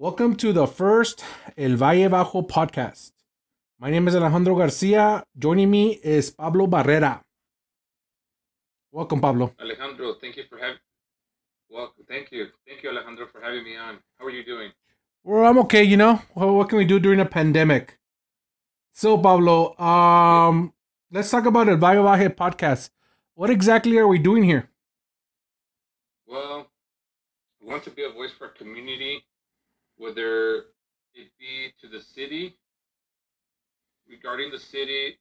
Welcome to the first El Valle Bajo podcast. My name is Alejandro Garcia. Joining me is Pablo Barrera. Welcome, Pablo. Alejandro, thank you for having. Welcome, thank you, thank you, Alejandro, for having me on. How are you doing? Well, I'm okay. You know, well, what can we do during a pandemic? So, Pablo, um, let's talk about El Valle Bajo podcast. What exactly are we doing here? Well, we want to be a voice for our community, whether it be to the city, regarding the city,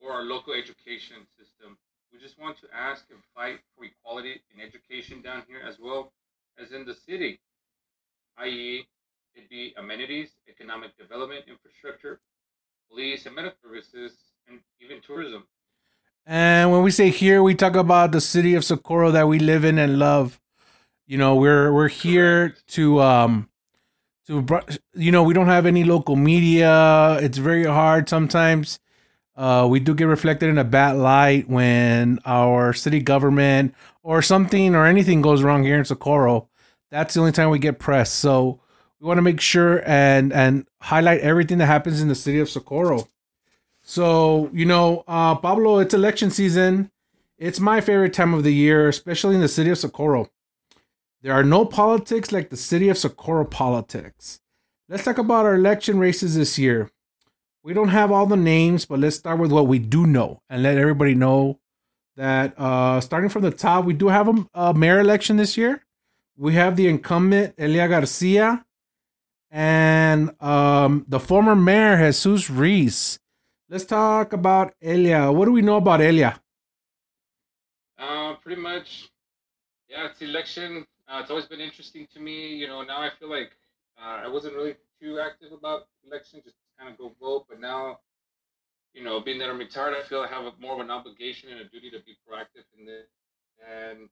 or our local education system. We just want to ask and fight for equality in education down here as well as in the city, i.e., it be amenities, economic development, infrastructure, police and medical services, and even tourism. And when we say here, we talk about the city of Socorro that we live in and love. You know, we're we're here Correct. to um you know we don't have any local media. It's very hard sometimes. Uh, we do get reflected in a bad light when our city government or something or anything goes wrong here in Socorro. That's the only time we get press. So we want to make sure and and highlight everything that happens in the city of Socorro. So, you know, uh, Pablo, it's election season. It's my favorite time of the year, especially in the city of Socorro. There are no politics like the city of Socorro politics. Let's talk about our election races this year. We don't have all the names, but let's start with what we do know and let everybody know that uh, starting from the top, we do have a, a mayor election this year. We have the incumbent Elia Garcia and um, the former mayor Jesus Ruiz. Let's talk about Elia. What do we know about Elia? Uh, pretty much, yeah, it's election. Uh, it's always been interesting to me. You know, now I feel like uh, I wasn't really too active about election, just kind of go vote. But now, you know, being that I'm retired, I feel I have a, more of an obligation and a duty to be proactive in this. And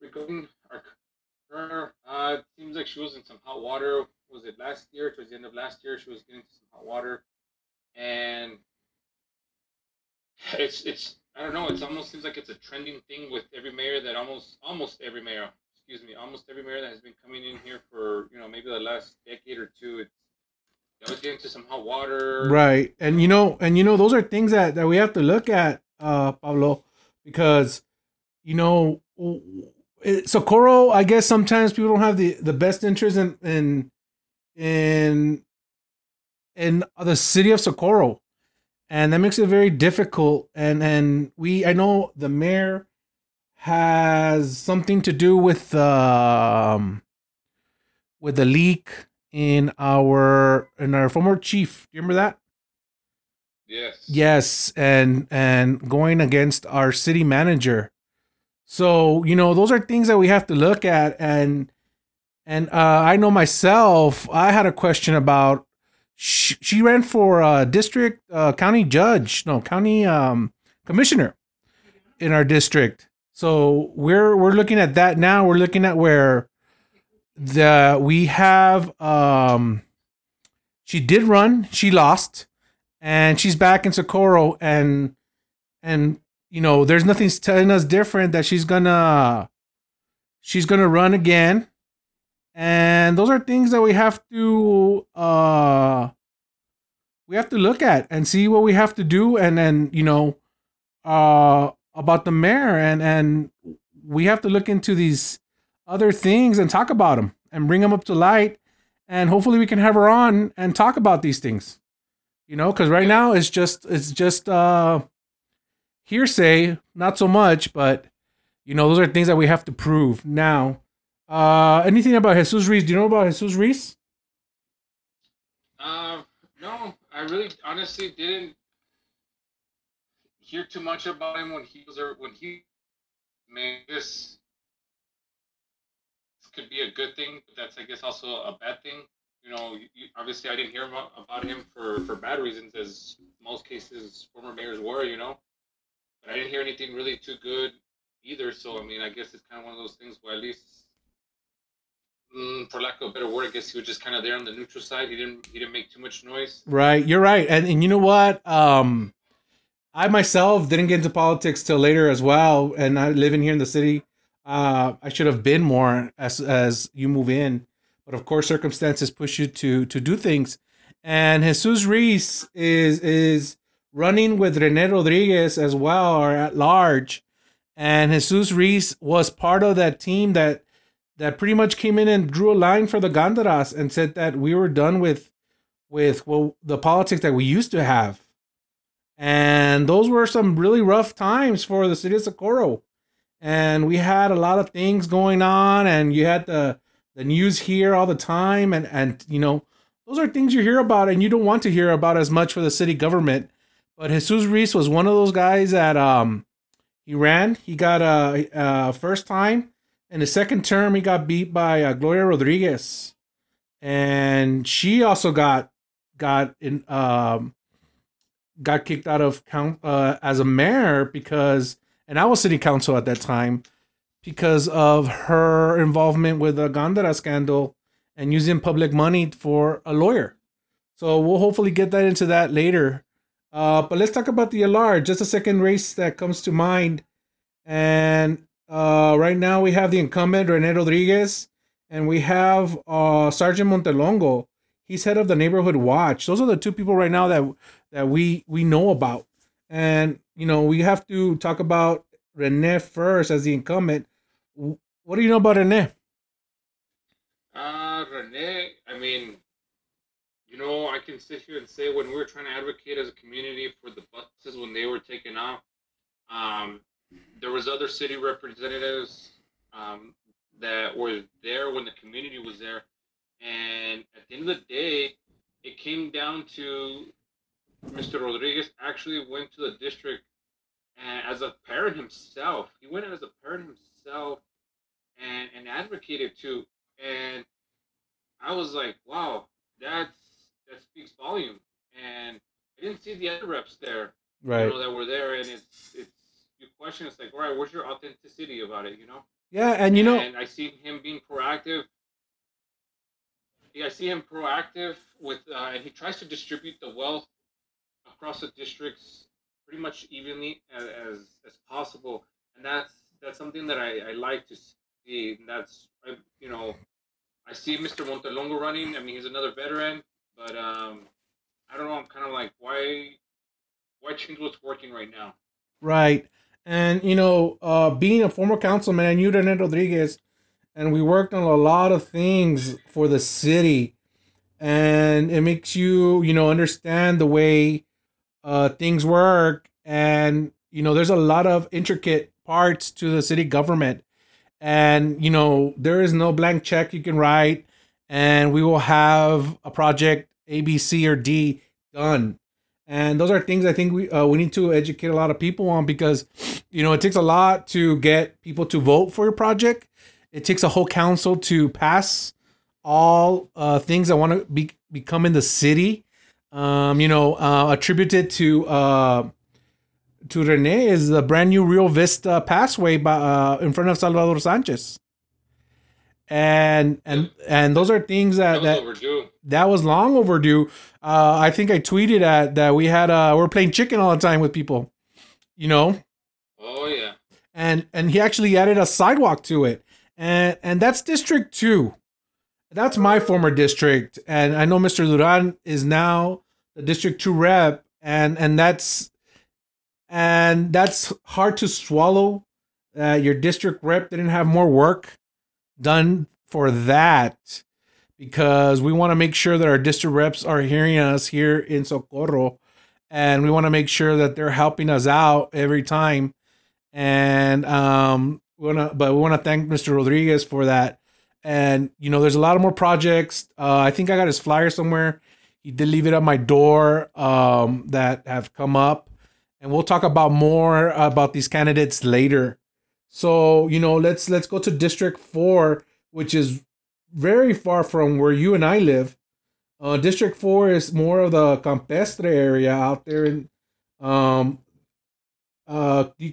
regarding our current, uh, it seems like she was in some hot water. Was it last year? Towards the end of last year, she was getting some hot water, and it's it's I don't know. It almost seems like it's a trending thing with every mayor that almost almost every mayor, excuse me, almost every mayor that has been coming in here for you know maybe the last decade or two. It's they always get into some hot water. Right. And you know, and you know, those are things that, that we have to look at, uh, Pablo, because you know, it, Socorro, I guess sometimes people don't have the, the best interest in in in in the city of Socorro. And that makes it very difficult. And and we I know the mayor has something to do with um with the leak in our in our former chief. Do you remember that? Yes. Yes, and and going against our city manager. So, you know, those are things that we have to look at and and uh I know myself, I had a question about she, she ran for uh district uh county judge, no, county um commissioner in our district. So, we're we're looking at that now. We're looking at where the we have um she did run, she lost. And she's back in Socorro. And and you know there's nothing telling us different that she's gonna she's gonna run again. And those are things that we have to uh we have to look at and see what we have to do. And then you know uh about the mayor and and we have to look into these other things and talk about them and bring them up to light. And hopefully we can have her on and talk about these things you know because right now it's just it's just uh hearsay not so much but you know those are things that we have to prove now. Uh anything about jesus Ruiz? Do you know about jesus Ruiz? Uh, no, I really honestly didn't hear too much about him when he was or when he made this. This could be a good thing, but that's I guess also a bad thing. You know, you- obviously I didn't hear about, about him for for bad reasons, as most cases former mayors were. You know, but I didn't hear anything really too good either. So I mean, I guess it's kind of one of those things where at least. Mm, for lack of a better word, I guess he was just kind of there on the neutral side. He didn't he didn't make too much noise. right you're right and, and you know what um i myself didn't get into politics till later as well and i live in here in the city uh i should have been more as as you move in but of course circumstances push you to to do things. And Jesus Ruiz is is running with Rene Rodriguez as well, or at large. And Jesus Ruiz was part of that team that that pretty much came in and drew a line for the Gandaras and said that we were done with with well, the politics that we used to have. And those were some really rough times for the city of Socorro. And we had a lot of things going on, and you had the the news here all the time, and and you know those are things you hear about, and you don't want to hear about as much for the city government. But Jesus Ruiz was one of those guys that um he ran. He got a, a first time. In the second term, he got beat by uh, Gloria Rodriguez, and she also got got in um got kicked out of count uh, as a mayor because, and I was city council at that time because of her involvement with the Gandara scandal and using public money for a lawyer. So we'll hopefully get that into that later. Uh, but let's talk about the LR. Just a second race that comes to mind. And uh, right now we have the incumbent Rene Rodriguez, and we have uh, Sergeant Montelongo. He's head of the neighborhood watch. Those are the two people right now that that we we know about. And you know we have to talk about Rene first as the incumbent. What do you know about Rene? Uh, Rene, I mean, you know, I can sit here and say when we were trying to advocate as a community for the buses when they were taken off, um, there was other city representatives um, that were there when the community was there, and at the end of the day, it came down to Mr. Rodriguez actually went to the district and as a parent himself. He went as a parent himself and and advocated too. and I was like, wow, that's that speaks volume. And I didn't see the other reps there, Right. you know, that were there, and it's it's you question, it's like, all right, where's your authenticity about it, you know? Yeah, and you know, and I see him being proactive. Yeah, I see him proactive with, uh, and he tries to distribute the wealth across the districts pretty much evenly as as, possible, and that's that's something that I, I like to see. And that's I, you know, I see Mr. Montelongo running. I mean, he's another veteran, but um, I don't know. I'm kind of like, why why change what's working right now? Right. And you know, uh, being a former councilman, I knew Rene Rodriguez, and we worked on a lot of things for the city, and it makes you, you know, understand the way uh, things work, and you know, there's a lot of intricate parts to the city government, and you know, there is no blank check you can write, and we will have a project A, B, C, or D done and those are things I think we uh, we need to educate a lot of people on because you know it takes a lot to get people to vote for your project. It takes a whole council to pass all uh, things that want to be become in the city. Um, you know, uh, attributed to uh, to Rene is the brand new Rio Vista Passway by, uh, in front of Salvador Sanchez. And and and those are things that That was that that was long overdue. Uh, I think I tweeted at that we had uh, we're playing chicken all the time with people, you know, Oh yeah. and and he actually added a sidewalk to it, and and that's District Two. That's my former district, and I know Mr. Duran is now the District Two rep, and and that's and that's hard to swallow. Uh, your district rep didn't have more work done for that because we want to make sure that our district reps are hearing us here in Socorro and we want to make sure that they're helping us out every time and um we want to but we want to thank Mr. Rodriguez for that and you know there's a lot of more projects uh I think I got his flyer somewhere he did leave it at my door um that have come up and we'll talk about more about these candidates later so you know let's let's go to district 4 which is very far from where you and I live. Uh, District Four is more of the Campestre area out there. In, um, uh, do you,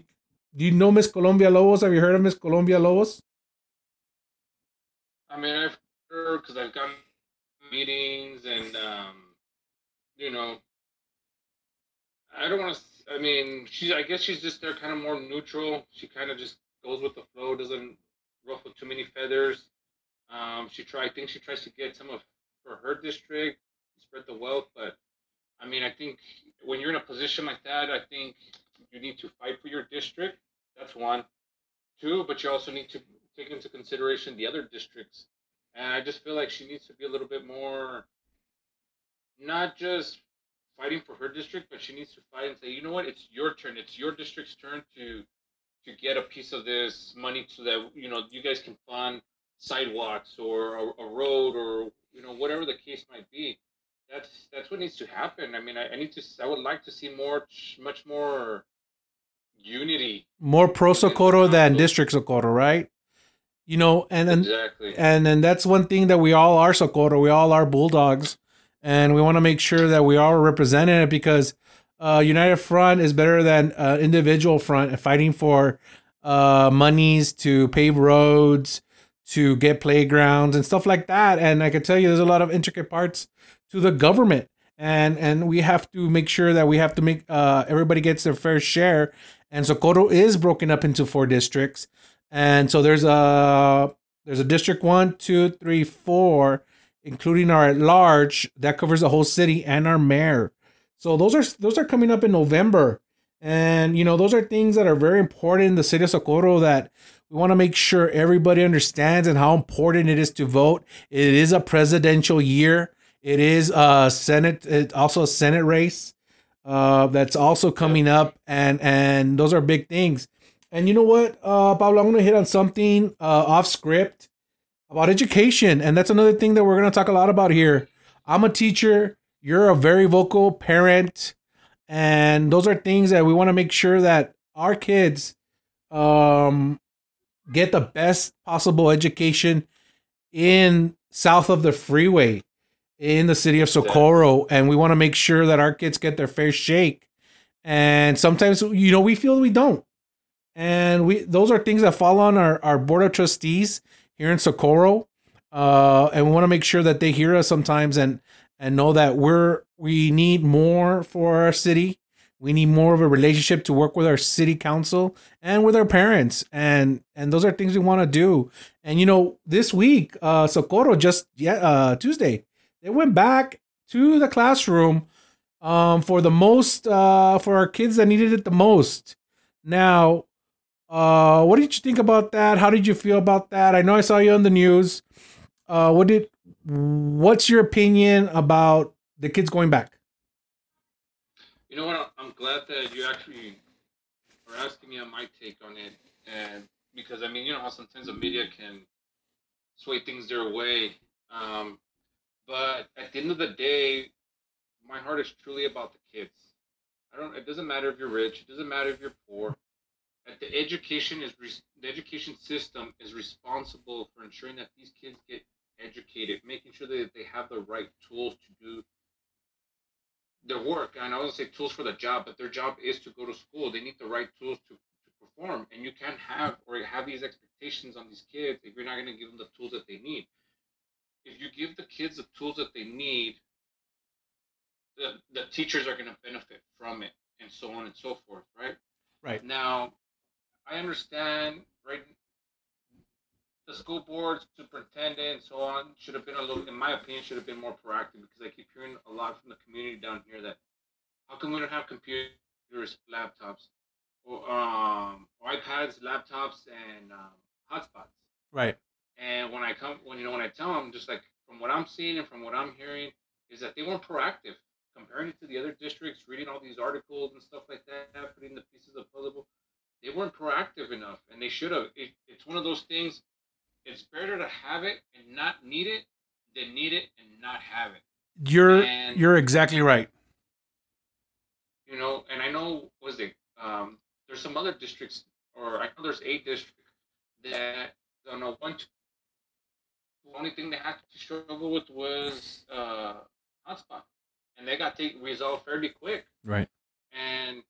do you know Miss Colon-Villalobos? Have you heard of Miss Colon-Villalobos? I mean, I've heard because I've gone meetings and um, you know, I don't want to. I mean, she's. I guess she's just there, kind of more neutral. She kind of just goes with the flow, doesn't ruffle too many feathers. Um, she try. I think she tries to get some of for her district, spread the wealth. But I mean, I think when you're in a position like that, I think you need to fight for your district. That's one. Two, but you also need to take into consideration the other districts. And I just feel like she needs to be a little bit more, not just fighting for her district, but she needs to fight and say, you know what, it's your turn. It's your district's turn to to get a piece of this money so that you know you guys can fund sidewalks or a, a road or you know whatever the case might be. That's that's what needs to happen. I mean, I, I need to. I would like to see more, much more unity. More pro Socorro than district Socorro, right? You know, and and exactly. and and that's one thing that we all are Socorro. We all are bulldogs, and we want to make sure that we are represented because uh, United Front is better than uh, individual front fighting for uh, monies to pave roads, to get playgrounds and stuff like that. And I can tell you, there's a lot of intricate parts to the government, and and we have to make sure that we have to make uh, everybody gets their fair share. And Socorro is broken up into four districts, and so there's a there's a district one, two, three, four, including our at large that covers the whole city and our mayor. So those are those are coming up in November. And you know, those are things that are very important in the city of Socorro that we want to make sure everybody understands and how important it is to vote. It is a presidential year. It is a Senate, it's also a Senate race uh, that's also coming up, and and those are big things. And you know what, uh, Pablo, I'm going to hit on something uh, off script about education, and that's another thing that we're going to talk a lot about here. I'm a teacher. You're a very vocal parent. And those are things that we want to make sure that our kids um, get the best possible education in south of the freeway in the city of Socorro. And we want to make sure that our kids get their fair shake. And sometimes you know we feel we don't. And we those are things that fall on our, our board of trustees here in Socorro uh, and we want to make sure that they hear us sometimes and and know that we're we need more for our city. We need more of a relationship to work with our city council and with our parents, and and those are things we want to do. And you know, this week, uh, Socorro just yeah, uh, Tuesday, they went back to the classroom um, for the most uh, for our kids that needed it the most. Now, uh, what did you think about that? How did you feel about that? I know I saw you on the news. Uh, what did what's your opinion about the kids going back? You know what? I'm glad that you actually are asking me on my take on it, and because I mean, you know how sometimes the media can sway things their way, um, but at the end of the day, my heart is truly about the kids. I don't. It doesn't matter if you're rich. It doesn't matter if you're poor. The education is the education system is responsible for ensuring that these kids get educated, making sure that they have the right tools to do their work. And I don't say tools for the job, but their job is to go to school. They need the right tools to, to perform. And you can't have or have these expectations on these kids if you're not going to give them the tools that they need. If you give the kids the tools that they need, the, the teachers are going to benefit from it and so on and so forth, right? Right. Now, I understand, right? the school board, superintendent, and so on should have been a little, in my opinion, should have been more proactive because I keep hearing a lot from the community down here that how come we don't have computers, laptops, or um, or iPads, laptops, and um, hotspots. Right. And when I come, when you know, when I tell them, just like from what I'm seeing and from what I'm hearing, is that they weren't proactive. Comparing it to the other districts, reading all these articles and stuff like that, putting the pieces of puzzle, they weren't proactive enough, and they should have. It, it's one of those things it's better to have it and not need it than need it and not have it. You're and, you're exactly right. You know, and I know was it um, there's some other districts, or I know there's eight districts that don't know one. Two, the only thing they had to struggle with was uh, hotspot, and they got taken resolved fairly quick. Right. And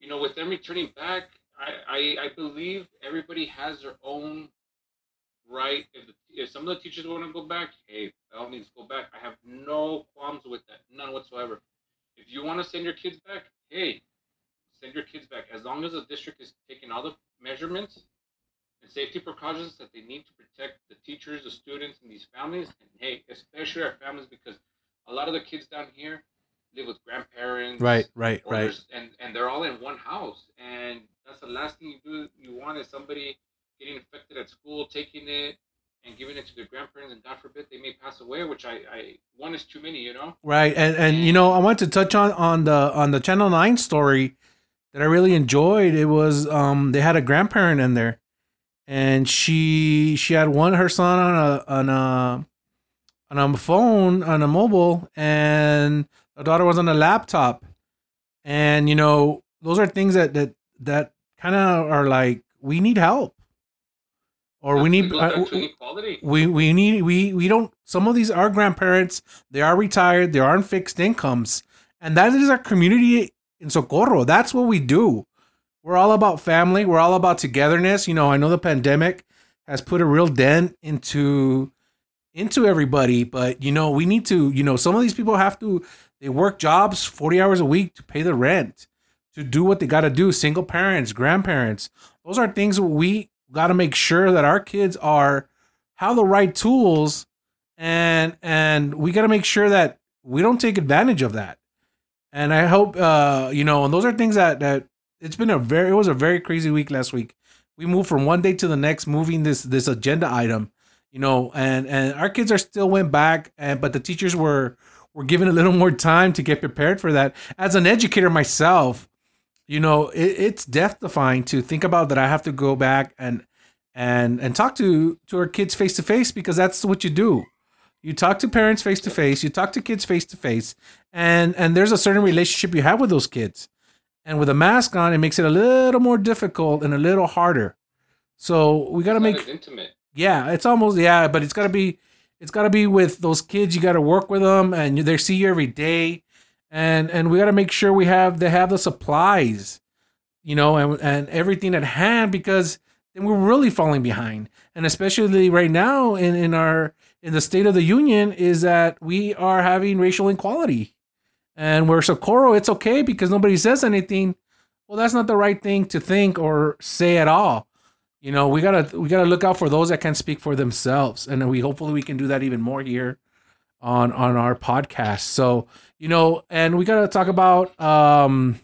you know, with them returning back, I, I, believe everybody has their own right? If, the, if some of the teachers want to go back, hey, by all means, go back. I have no qualms with that, none whatsoever. If you want to send your kids back, hey, send your kids back. As long as the district is taking all the measurements and safety precautions that they need to protect the teachers, the students, and these families, and hey, especially our families, because a lot of the kids down here live with grandparents, right, right, right, and and they're all in one house, and that's the last thing you do. You want is somebody getting infected at school, taking it, and giving it to their grandparents, and God forbid they may pass away, which I, I one is too many, you know. Right, and and you know I want to touch on on the on the Channel Nine story that I really enjoyed. It was um they had a grandparent in there, and she she had one her son on a on a on a phone on a mobile, and the daughter was on a laptop, and you know those are things that that that kind of are like we need help. Or we need uh, we we need we we don't some of these are grandparents they are retired they are on fixed incomes. And that is our community in socorro. That's what we do. We're all about family. We're all about togetherness. You know i know the pandemic has put a real dent into into everybody but you know we need to you know some of these people have to they work jobs 40 hours a week to pay the rent to do what they got to do single parents grandparents. Those are things we got to make sure that our kids are have the right tools and and we got to make sure that we don't take advantage of that. And i hope uh you know and those are things that that it's been a very it was a very crazy week last week. We moved from one day to the next moving this this agenda item you know and and our kids are still went back and but the teachers were were given a little more time to get prepared for that as an educator myself you know, it, it's death defying to think about that I have to go back and and and talk to to our kids face to face because that's what you do. You talk to parents face to face, you talk to kids face to face, and and there's a certain relationship you have with those kids. And with a mask on, it makes it a little more difficult and a little harder. So we got to make intimate. Yeah, it's almost yeah, but it's got to be it's got to be with those kids. You got to work with them, and they see you every day. And and we got to make sure we have they have the supplies you know and, and everything at hand because then we're really falling behind. And especially right now in in our in the state of the union is that we are having racial inequality. And where socorro it's okay because nobody says anything. Well that's not the right thing to think or say at all you know we gotta we gotta look out for those that can speak for themselves and we hopefully we can do that even more here on on our podcast so you know, and we got to talk about um,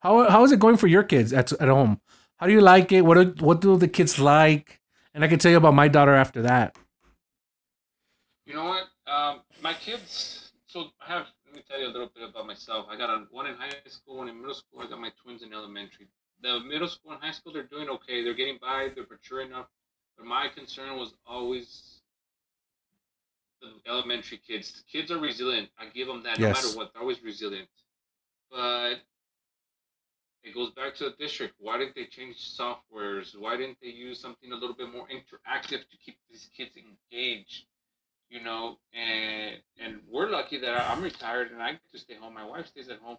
how how is it going for your kids at at home? How do you like it? What do, what do the kids like? And I can tell you about my daughter after that. You know what? Um, my kids. So I have. Let me tell you a little bit about myself. I got a, one in high school, one in middle school. I got my twins in elementary. The middle school and high school, they're doing okay. They're getting by. They're mature enough. But my concern was always the elementary kids. The Kids are resilient. I give them that yes. no matter what. They're always resilient. But it goes back to the district. Why didn't they change softwares? Why didn't they use something a little bit more interactive to keep these kids engaged? You know, and and we're lucky that I'm retired and I get to stay home. My wife stays at home,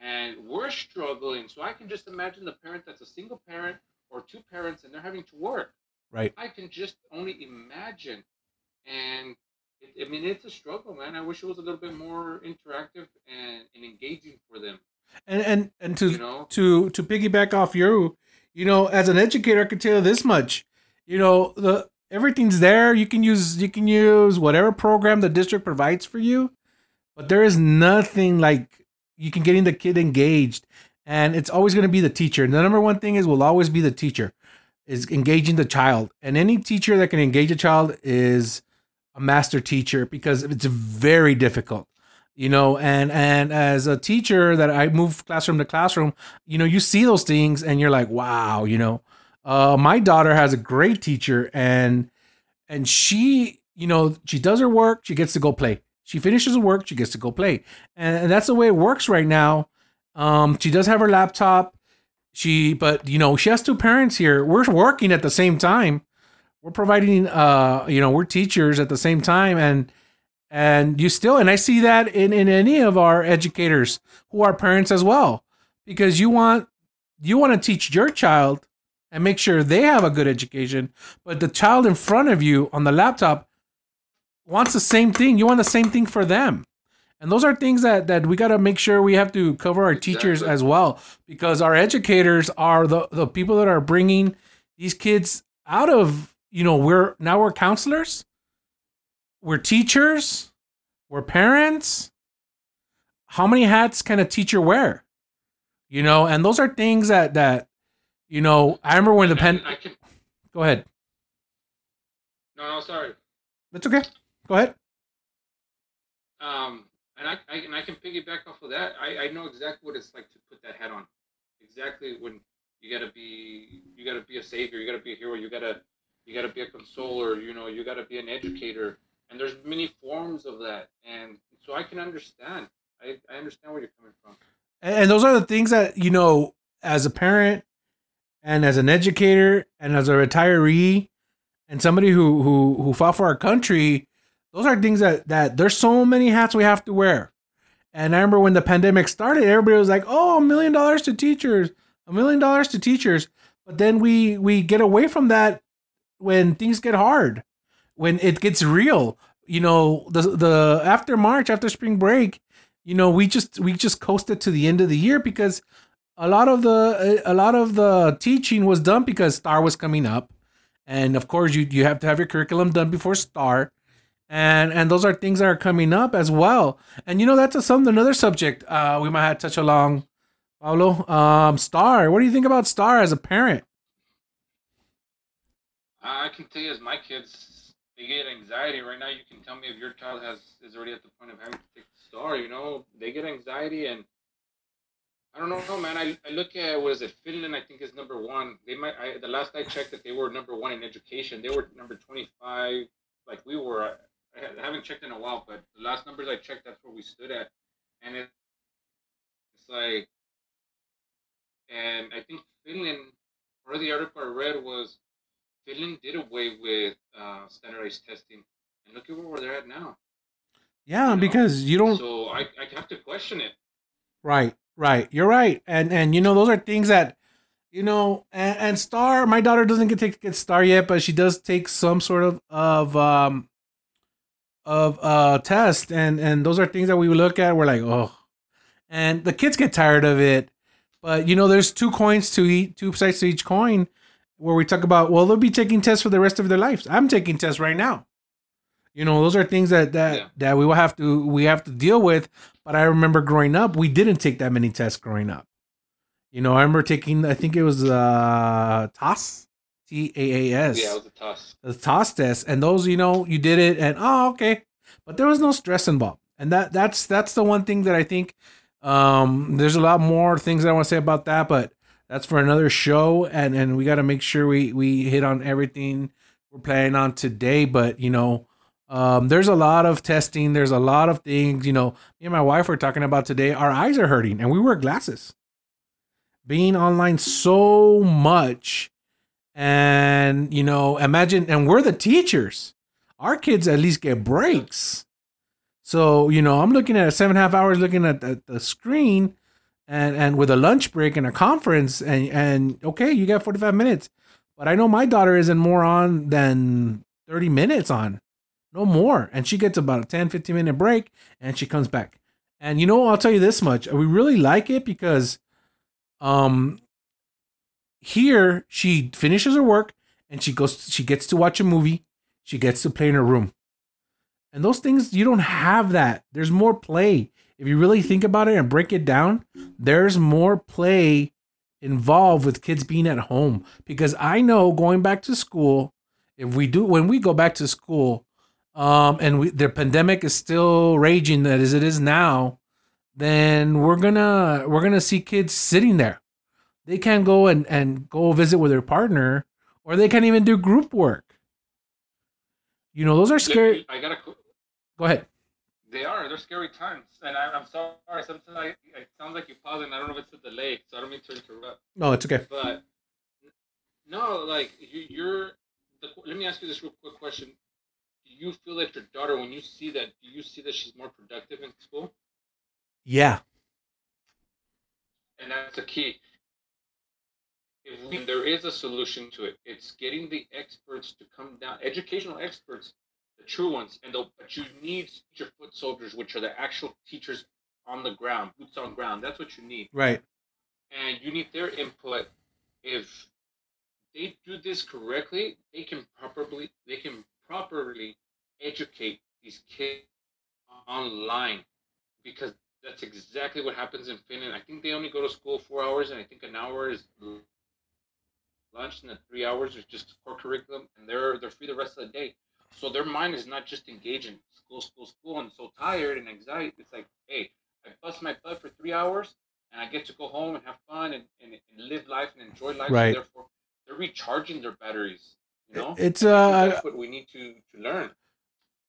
and we're struggling. So I can just imagine the parent that's a single parent or two parents and they're having to work. Right. I can just only imagine. And I mean, it's a struggle, man. I wish it was a little bit more interactive and, and engaging for them. And and and to you know? to to piggyback off you, you know, as an educator, I can tell you this much. You know, the everything's there. You can use you can use whatever program the district provides for you, but there is nothing like you can getting the kid engaged, and it's always going to be the teacher. The number one thing is will always be the teacher, is engaging the child, and any teacher that can engage a child is a master teacher because it's very difficult you know? And and as a teacher that i move classroom to classroom you know you see those things and you're like wow you know? Uh, my daughter has a great teacher and and she you know she does her work she gets to go play she finishes work she gets to go play. And, and that's the way it works right now. Um she does have her laptop. She but you know she has two parents here. We're working at the same time. We're providing uh you know we're teachers at the same time. And and you still and i see that in in any of our educators who are parents as well. Because you want you want to teach your child and make sure they have a good education. But the child in front of you on the laptop wants the same thing you want the same thing for them and those are things that that we got to make sure we have to cover our exactly. teachers as well because our educators are the the people that are bringing these kids out of you know, we're now we're counselors, we're teachers, we're parents. How many hats can a teacher wear? You know, and those are things that that you know. I remember when the pen. Go ahead. no, no, sorry. That's okay. Go ahead. Um, and I, I and I can piggyback off of that. I, I know exactly what it's like to put that hat on. Exactly when you gotta be you gotta be a savior, you gotta be a hero, you gotta you gotta be a consoler, you know, you gotta be an educator. And there's many forms of that. And so I can understand. I, I understand where you're coming from. And those are the things that, you know, as a parent and as an educator and as a retiree and somebody who who who fought for our country, those are things that that there's so many hats we have to wear. And I remember when the pandemic started, everybody was like, "Oh, a million dollars to teachers, a million dollars to teachers." But then we we get away from that when things get hard, when it gets real. You know, the the after March, after spring break, you know, we just we just coasted to the end of the year because a lot of the a lot of the teaching was done because STAAR was coming up, and of course you you have to have your curriculum done before STAAR, and and those are things that are coming up as well. And you know that's a, some another subject uh, we might have to touch along. Pablo, um, STAAR. What do you think about Star as a parent? I can tell you, as my kids, they get anxiety right now. You can tell me if your child has is already at the point of having to take the STAAR. You know, they get anxiety, and I don't know, man. I, I look at was it Finland? I think is number one. They might. I, the last I checked, that they were number one in education. They were number twenty five, like we were. I, haven't checked in a while, but the last numbers I checked, that's where we stood at, and it, it's like, and I think Finland. Part of the article I read was Finland did away with uh, standardized testing, and look at where they're at now. Yeah, You know, because you don't So I, I have to question it. Right, right. You're right. And and you know those are things that you know and, and STAAR my daughter doesn't get take get STAAR yet, but she does take some sort of of um of uh test and and those are things that we look at we're like, "Oh." And the kids get tired of it. But you know there's two coins to eat two sides to each coin where we talk about well they'll be taking tests for the rest of their lives. I'm taking tests right now. You know, those are things that that Yeah. that we will have to we have to deal with. But I remember growing up, we didn't take that many tests growing up. You know, I remember taking I think it was uh TAAS, T A A S, Yeah, it was a toss. the TAAS test, and those you know you did it, and oh okay, but there was no stress involved, and that that's that's the one thing that I think. Um, there's a lot more things that I want to say about that, but that's for another show, and and we got to make sure we we hit on everything we're planning on today. But you know, um, there's a lot of testing. There's a lot of things. You know, me and my wife were talking about today. Our eyes are hurting, and we wear glasses. Being online so much, and you know, imagine, and we're the teachers. Our kids at least get breaks. So you know, I'm looking at seven and a half hours looking at the, the screen, and and with a lunch break and a conference, and and okay, you got 45 minutes, but I know my daughter isn't more on than 30 minutes on, no more, and she gets about a 10, 15 minute break, and she comes back. And you know, I'll tell you this much: we really like it because, um, here she finishes her work and she goes, she gets to watch a movie, she gets to play in her room. And those things, you don't have that. There's more play. If you really think about it and break it down, there's more play involved with kids being at home. Because I know going back to school, if we do, when we go back to school, um, and we, the pandemic is still raging that as it is now, then we're gonna we're gonna see kids sitting there. They can't go and, and go visit with their partner, or they can't even do group work. You know, those are scary. I gotta. Go ahead. They are. They're scary times, and I, I'm sorry. Sometimes I, it sounds like you're pausing. I don't know if it's a delay, so I don't mean to interrupt. No, it's okay. But no, like you, you're. The, let me ask you this real quick question: Do you feel that your daughter, when you see that, do you see that she's more productive in school? Yeah. And that's the key. Mm-hmm. If we, there is a solution to it, it's getting the experts to come down, educational experts, the true ones, and the, but you need your foot soldiers, which are the actual teachers on the ground, boots on ground. That's what you need, Right. and you need their input. If they do this correctly, they can properly they can properly educate these kids online because that's exactly what happens in Finland. I think they only go to school four hours, and I think an hour is lunch, and the three hours is just core curriculum, and they're they're free the rest of the day. So their mind is not just engaged in school, school, school, and so tired and anxiety. It's like, hey, I bust my butt for three hours, and I get to go home and have fun and, and, and live life and enjoy life. Right. So therefore, they're recharging their batteries. You know, It's uh that's what we need to to learn.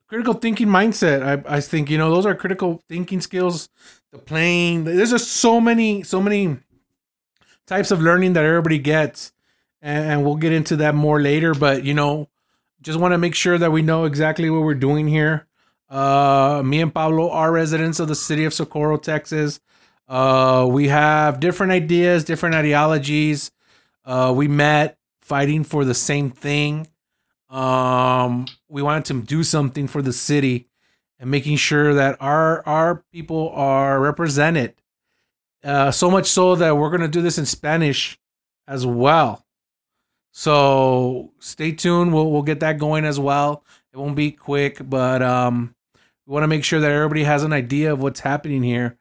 critical thinking mindset. I, I think you know those are critical thinking skills. The playing. There's just so many so many types of learning that everybody gets, and, and we'll get into that more later. But you know, just want to make sure that we know exactly what we're doing here. Uh, me and Pablo are residents of the city of Socorro, Texas. Uh, we have different ideas, different ideologies. Uh, we met fighting for the same thing um we wanted to do something for the city and making sure that our our people are represented uh so much so that we're to do this in spanish as well so stay tuned. We'll, we'll get that going as well. It won't be quick but um we want to make sure that everybody has an idea of what's happening here.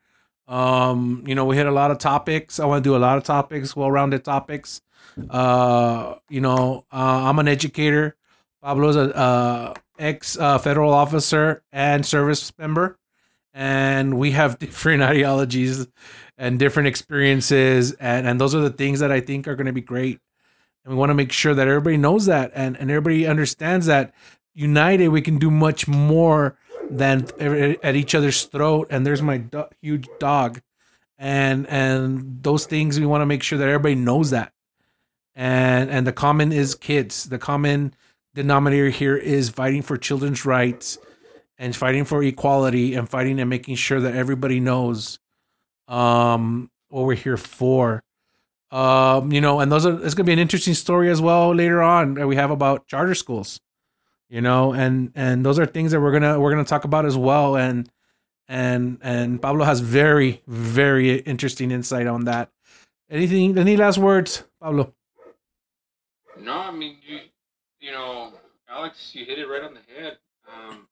Um you know we hit a lot of topics. I want to do a lot of topics well-rounded topics. Uh you know uh, i'm an educator. Pablo's a uh, ex uh, federal officer and service member, and we have different ideologies and different experiences, and and those are the things that I think are going to be great. And we want to make sure that everybody knows that, and and everybody understands that united we can do much more than at each other's throat. And there's my do- huge dog, and and those things we want to make sure that everybody knows that. And and the common is kids. The common denominator here is fighting for children's rights and fighting for equality and fighting and making sure that everybody knows um what we're here for um you know and those are it's gonna be an interesting story as well later on that we have about charter schools you know and and those are things that we're gonna we're gonna talk about as well and and and pablo has very very interesting insight on that anything any last words pablo No, I mean you you know, Alex, you hit it right on the head. Um,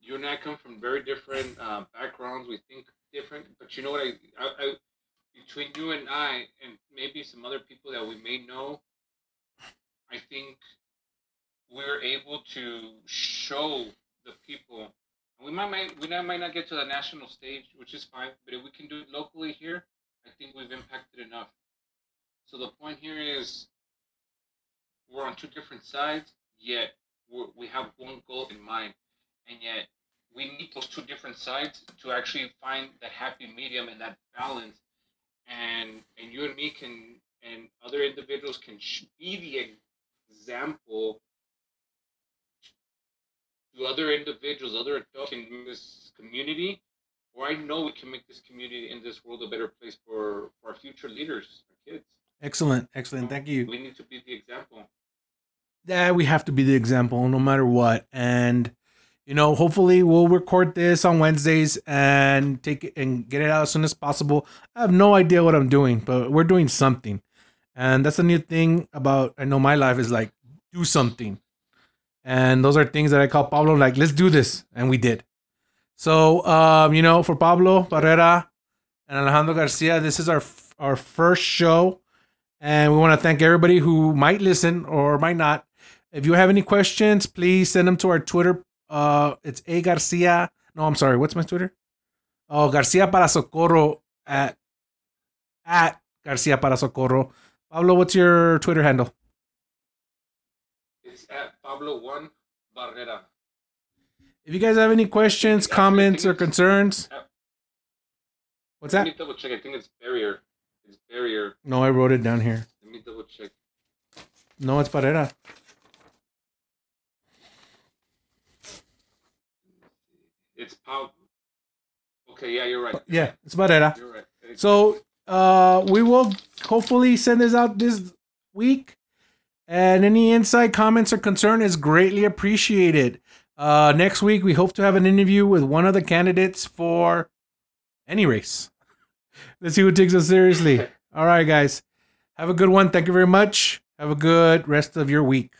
you and I come from very different uh, backgrounds. We think different, but you know what? I, I, I between you and I, and maybe some other people that we may know, I think we're able to show the people. We might, we might not get to the national stage, which is fine, but if we can do it locally here, I think we've impacted enough. So the point here is we're on two different sides, yet we have one goal in mind, and yet we need those two different sides to actually find that happy medium and that balance. And and you and me can and other individuals can sh- be the example to other individuals, other adults in this community, or I know we can make this community in this world a better place for, for our future leaders, our kids. excellent excellent thank you We need to be the example. yeah, we have to be the example no matter what. And you know, hopefully we'll record this on Wednesdays and take it and get it out as soon as possible. I have no idea what I'm doing, but we're doing something. And that's the new thing about I know my life is like do something. And those are things that I call Pablo like let's do this and we did. So, um, you know, for Pablo Barrera and Alejandro Garcia, this is our our first show and we want to thank everybody who might listen or might not. If you have any questions, please send them to our Twitter. Uh, it's a Garcia. No, I'm sorry. What's my Twitter? Oh, Garcia para Socorro at at Garcia para Socorro. Pablo, what's your Twitter handle? It's at Pablo One Barrera. If you guys have any questions, comments, or concerns, what's Let that? me double check. I think it's barrier. It's barrier. No, I wrote it down here. Let me double check. No, it's Barrera. It's Pablo. Okay, yeah, you're right. Yeah, it's Barrera. You're right. It's- So uh, we will hopefully send this out this week. And any insight, comments, or concern is greatly appreciated. Uh, next week, we hope to have an interview with one of the candidates for any race. Let's see who takes us seriously. All right, guys. Have a good one. Thank you very much. Have a good rest of your week.